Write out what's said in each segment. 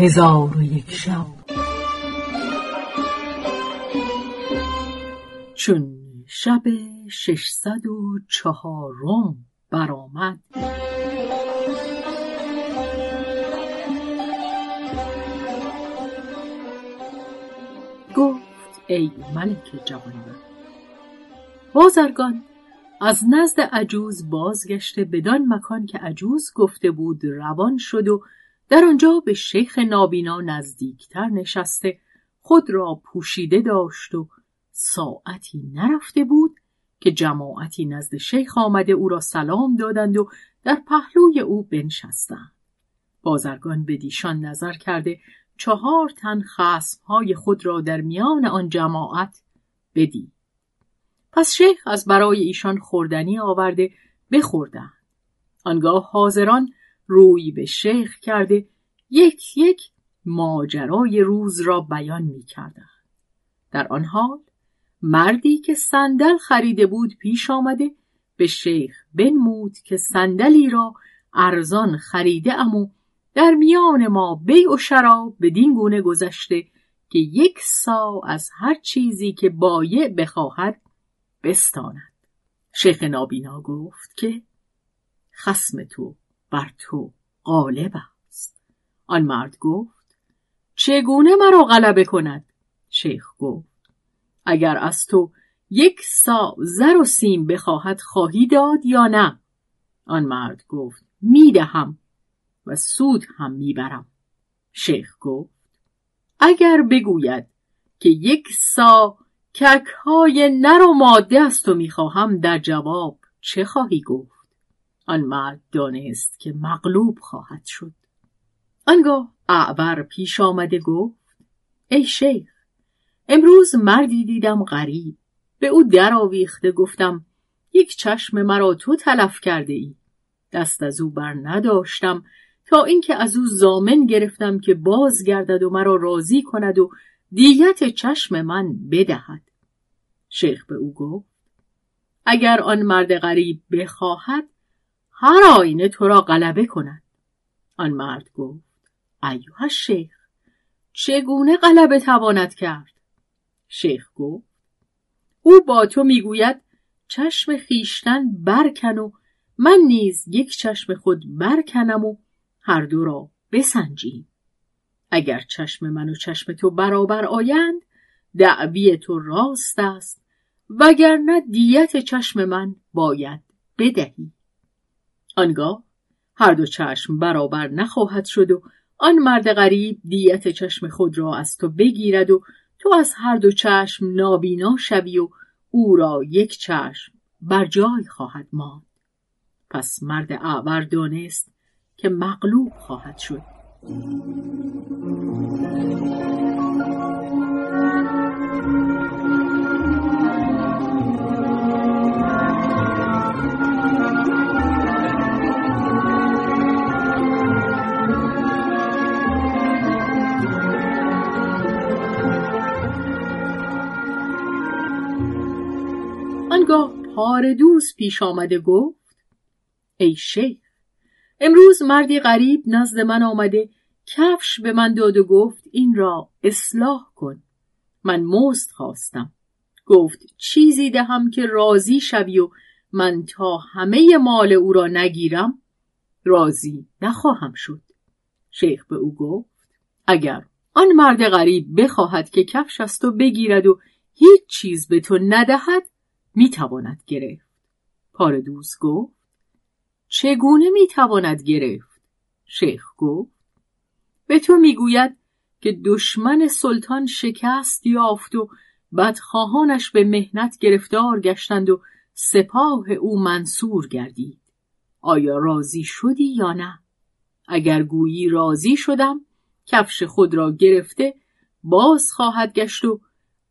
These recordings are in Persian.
هزار و یک شب. چون شب ششصد و چهارم برآمد گفت ای ملک جوانبخت بازرگان از نزد عجوز بازگشته بدان مکان که عجوز گفته بود روان شد و در آنجا به شیخ نابینا نزدیکتر نشسته خود را پوشیده داشت و ساعتی نرفته بود که جماعتی نزد شیخ آمده او را سلام دادند و در پهلوی او بنشستند. بازرگان به دیشان نظر کرده چهار تن خسمهای خود را در میان آن جماعت بدید. پس شیخ از برای ایشان خوردنی آورده بخوردند. آنگاه حاضران روی به شیخ کرده یک یک ماجرای روز را بیان می در آن حال مردی که صندل خریده بود پیش آمده به شیخ بنمود که صندلی را ارزان خریده امو در میان ما بیع و شراب بدین گونه گذشته که یک سا از هر چیزی که بایع بخواهد بستاند. شیخ نابینا گفت که خسم تو بر تو غالب است. آن مرد گفت چگونه مرا غلبه کند؟ شیخ گفت اگر از تو یک سا زر و سیم بخواهد خواهی داد یا نه؟ آن مرد گفت می‌دهم و سود هم می‌برم شیخ گفت اگر بگوید که یک سا کک های نر و ماده است و می‌خواهم در جواب چه خواهی گفت؟ آن مرد دانست که مغلوب خواهد شد. آنگاه اعور پیش آمده گفت ای شیخ امروز مردی دیدم غریب. به او در آویخته گفتم یک چشم مرا تو تلف کرده ای. دست از او بر نداشتم تا اینکه از او زامن گرفتم که باز گردد و مرا راضی کند و دیت چشم من بدهد. شیخ به او گفت اگر آن مرد غریب بخواهد هر آینه تو را غلبه کند. آن مرد گفت ایوه شیخ چگونه غلبه تواند کرد؟ شیخ گفت او با تو می‌گوید چشم خیشتن برکن و من نیز یک چشم خود برکنم و هر دو را بسنجیم. اگر چشم من و چشم تو برابر آیند دعوی تو راست است وگرنه دیت چشم من باید بدهی. آنگاه هر دو چشم برابر نخواهد شد و آن مرد غریب دیت چشم خود را از تو بگیرد و تو از هر دو چشم نابینا شوی و او را یک چشم بر جای خواهد ماند. پس مرد اعور دانست که مغلوب خواهد شد. دوست پیش آمده گفت ای شیخ امروز مردی غریب نزد من آمده کفش به من داد و گفت این را اصلاح کن من مست خواستم. گفت چیزی دهم که راضی شوی و من تا همه مال او را نگیرم راضی نخواهم شد. شیخ به او گفت اگر آن مرد غریب بخواهد که کفش از تو بگیرد و هیچ چیز به تو ندهد می‌تواند گرفت. پاردوز گفت چگونه می‌تواند گرفت؟ شیخ گفت به تو می‌گوید که دشمن سلطان شکست یافت و بدخواهانش به مهنت گرفتار گشتند و سپاه او منصور گردید. آیا راضی شدی یا نه؟ اگر گویی راضی شدم کفش خود را گرفته باز خواهد گشت و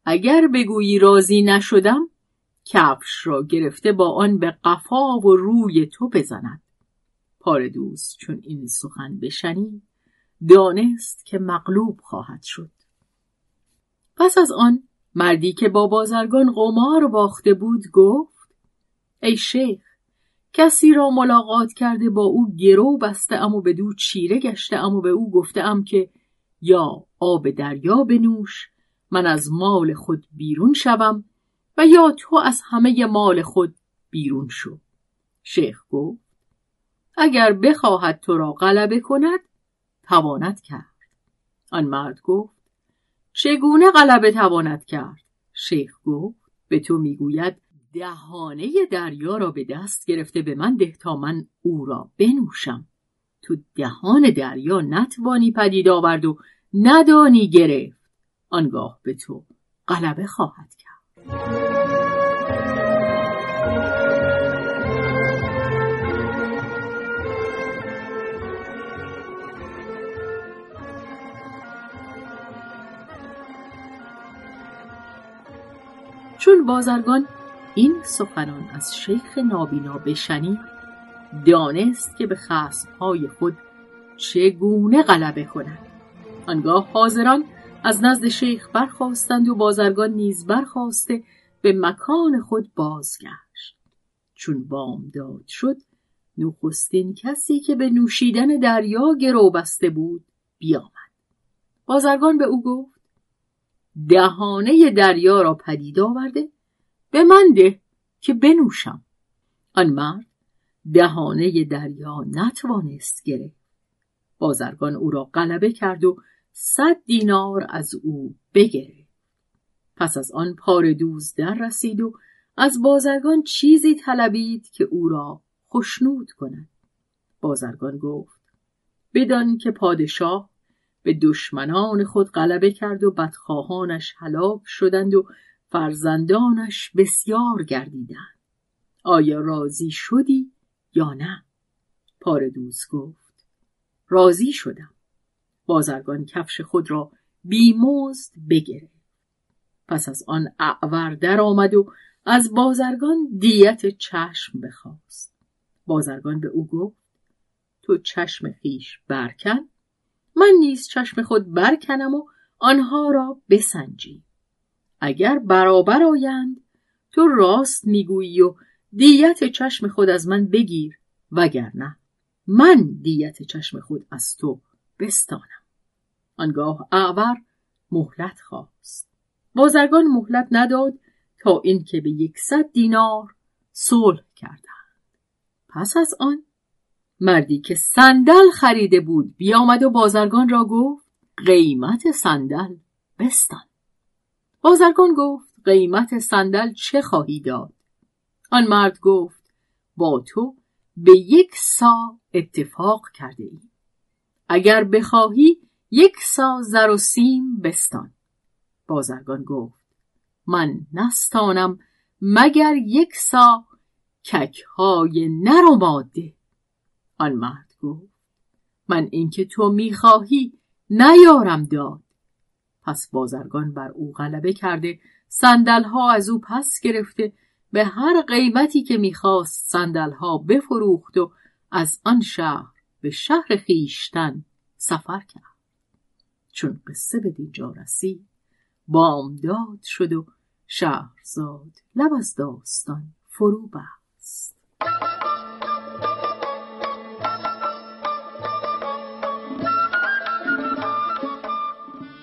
اگر بگویی راضی نشدم کفش را گرفته با آن به قفا و روی تو بزند. پاردوز چون این سخن بشنید دانست که مغلوب خواهد شد. پس از آن مردی که با بازرگان قمار باخته بود گفت ای شیخ کسی را ملاقات کرده با او گرو بسته ام و به دو چیره گشته ام به او گفته ام که یا آب دریا بنوش من از مال خود بیرون شوم و یا تو از همه مال خود بیرون شو. شیخ گفت اگر بخواهد تو را غلبه کند تواند کرد. آن مرد گفت چگونه غلبه تواند کرد؟ شیخ گفت به تو می‌گوید دهانه دریا را به دست گرفته به من ده تا من او را بنوشم. تو دهان دریا نتوانی پدید آورد و ندانی گرفت. آنگاه به تو غلبه خواهد کرد. بازرگان این سخنان از شیخ نابینا بشنید دانست که به خصمهای خود چگونه غلبه کند آنگاه حاضران از نزد شیخ برخواستند و بازرگان نیز برخواسته به مکان خود بازگشت. چون بامداد شد نخستین کسی که به نوشیدن دریا گرو بسته بود بیامد. بازرگان به او گفت دهانه دریا را پدید آورده به من ده که بنوشم. آن مرد دهانه دریا نتوانست گرفت. بازرگان او را غلبه کرد و صد دینار از او بگرفت. پس از آن پار دوز در رسید و از بازرگان چیزی طلبید که او را خشنود کند. بازرگان گفت بدان که پادشاه به دشمنان خود غلبه کرد و بدخواهانش هلاک شدند و فرزندانش بسیار گردیدند. آیا راضی شدی یا نه؟ پاردوز گفت راضی شدم. بازرگان کفش خود را بیمزد بگرفت. پس از آن اعور در آمد و از بازرگان دیت چشم بخواست. بازرگان به او گفت تو چشم خیش برکن من نیز چشم خود برکنم و آنها را بسنجی اگر برابر آیند تو راست می‌گویی و دیت چشم خود از من بگیر وگرنه من دیت چشم خود از تو بستانم. آنگاه اعور مهلت خواست. بازرگان مهلت نداد تا اینکه به یکصد دینار صلح کردند. پس از آن مردی که صندل خریده بود بیامد و بازرگان را گفت قیمت صندل بستان. بازرگان گفت قیمت صندل چه خواهی داد؟ آن مرد گفت با تو به یک سا اتفاق کرده ای. اگر بخواهی یک سا زر و سیم بستان. بازرگان گفت من نستانم مگر یک سا ککهای نر و ماده؟ آن مرد گفت من اینکه تو می‌خواهی نیارم داد. پس بازرگان بر او غلبه کرده ها از او پس گرفته به هر قیمتی که می‌خواست ها بفروخت و از آن شهر به شهر خیشتن سفر کرد. چون قصه به دینجا رسید بامداد شد و شهرزاد لب از داستان فرو بست.